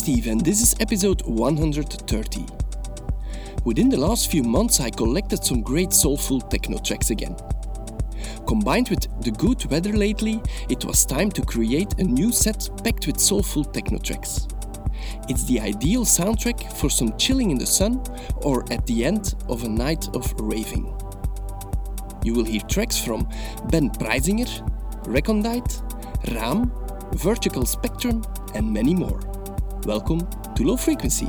Steve, and this is episode 130. Within the last few months, I collected some great soulful techno tracks again. Combined with the good weather lately, it was time to create a new set packed with soulful techno tracks. It's the ideal soundtrack for some chilling in the sun or at the end of a night of raving. You will hear tracks from Ben Preisinger, Recondite, Ram, Vertical Spectrum, and many more. Welcome to Low Frequency.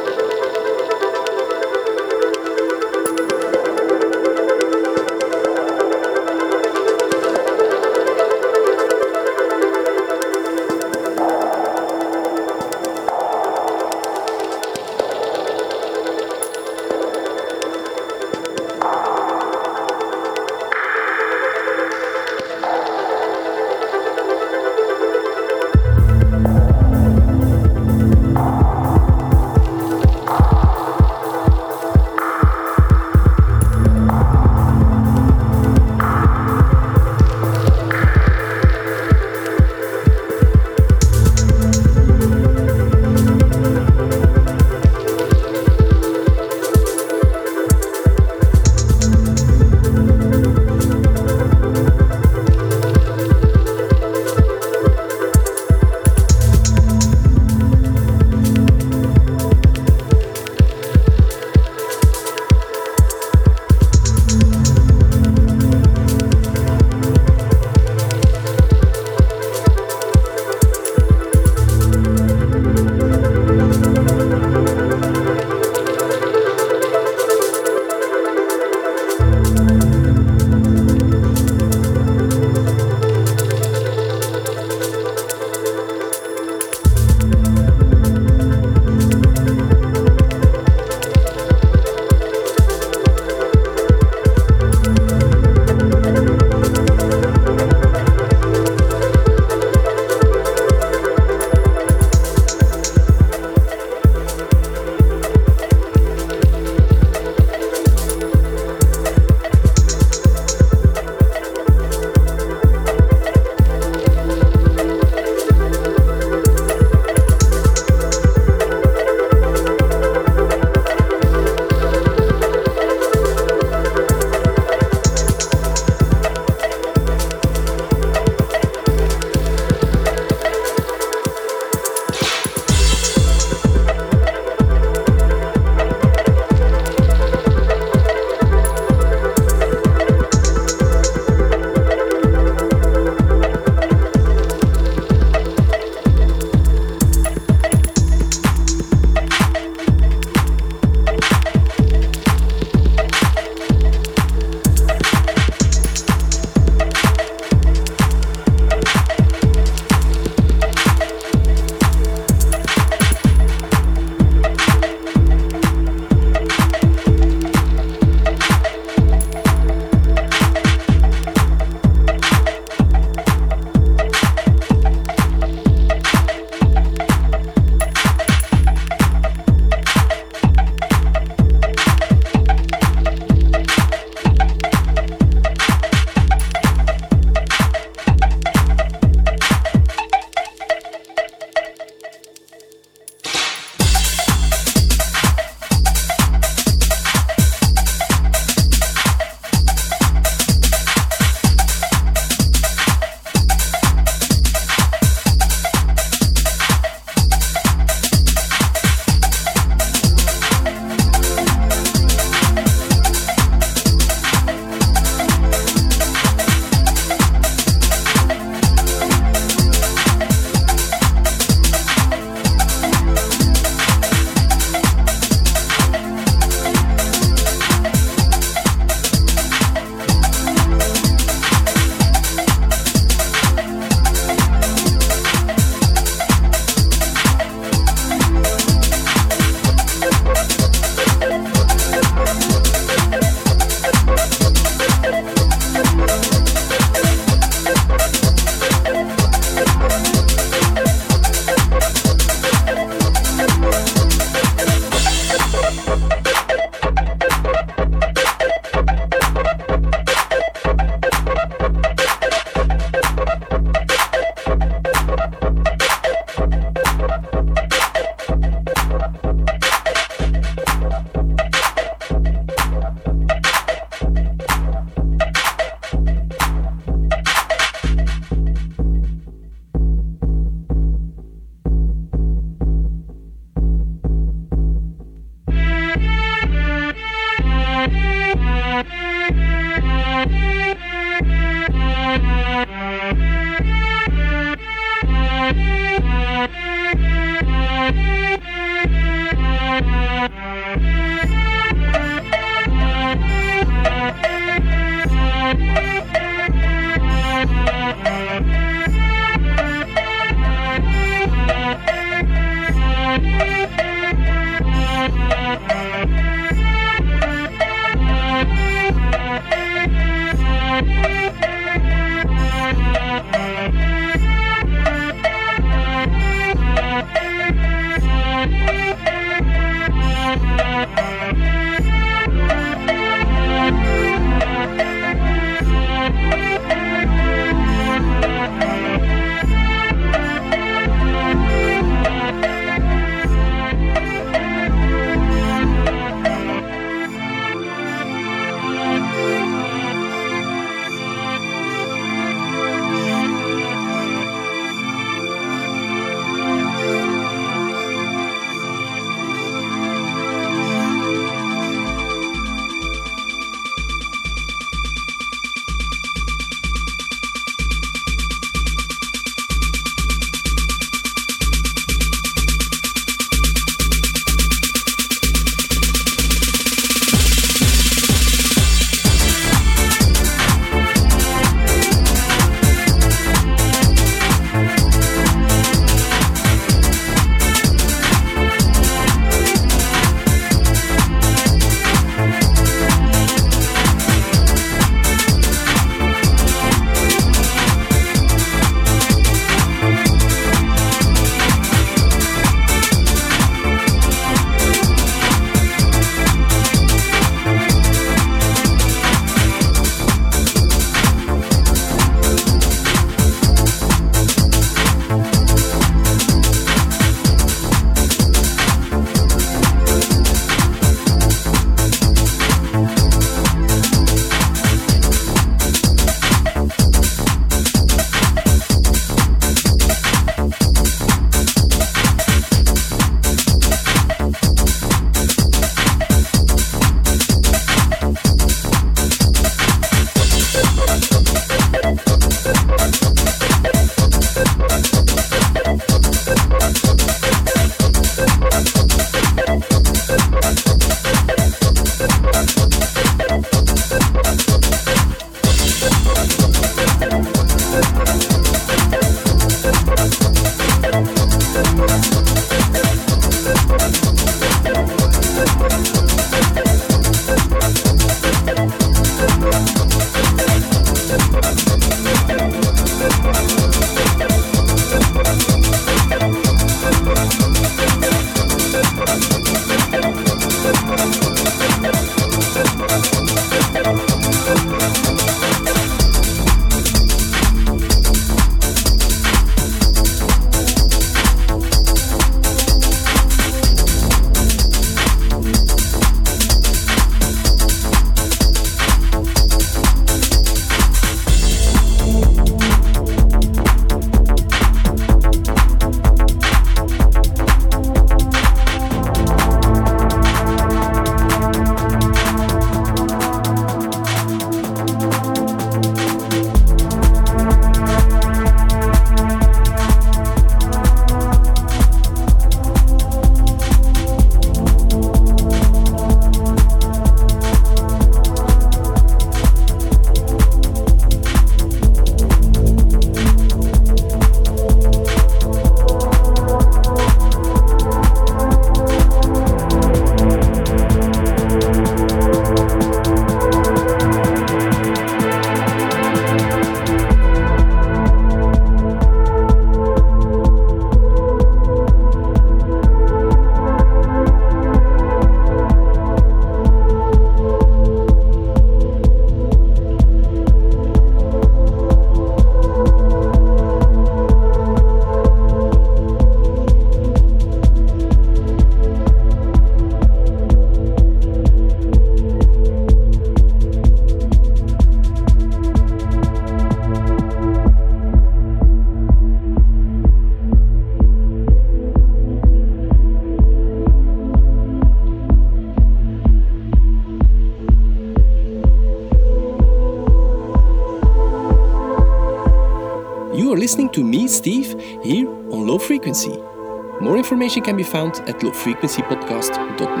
Can be found at lowfrequencypodcast.net.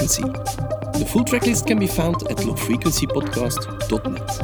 Frequency. The full tracklist can be found at lowfrequencypodcast.net.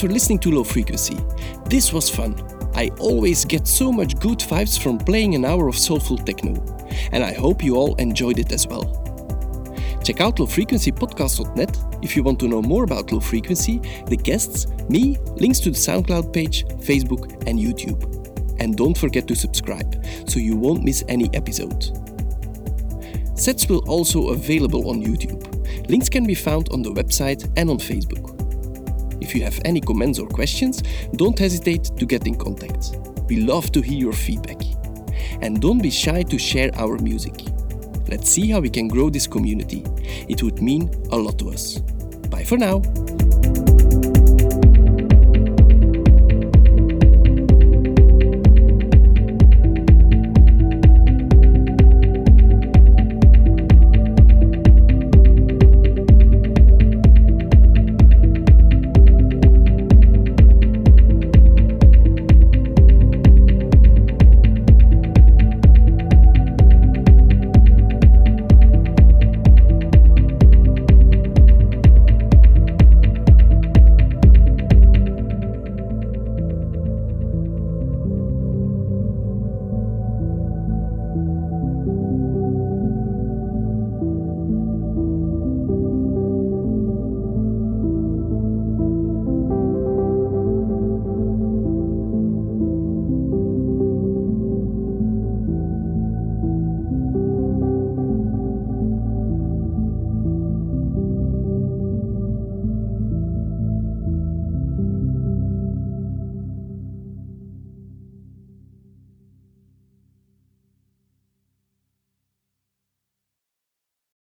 for listening to Low Frequency. This was fun. I always get so much good vibes from playing an hour of soulful techno, and I hope you all enjoyed it as well. Check out lowfrequencypodcast.net if you want to know more about low frequency, the guests, me, links to the SoundCloud page, Facebook, and YouTube. And don't forget to subscribe so you won't miss any episode. Sets will also be available on YouTube. Links can be found on the website and on Facebook. If you have any comments or questions, don't hesitate to get in contact. We love to hear your feedback. And don't be shy to share our music. Let's see how we can grow this community. It would mean a lot to us. Bye for now.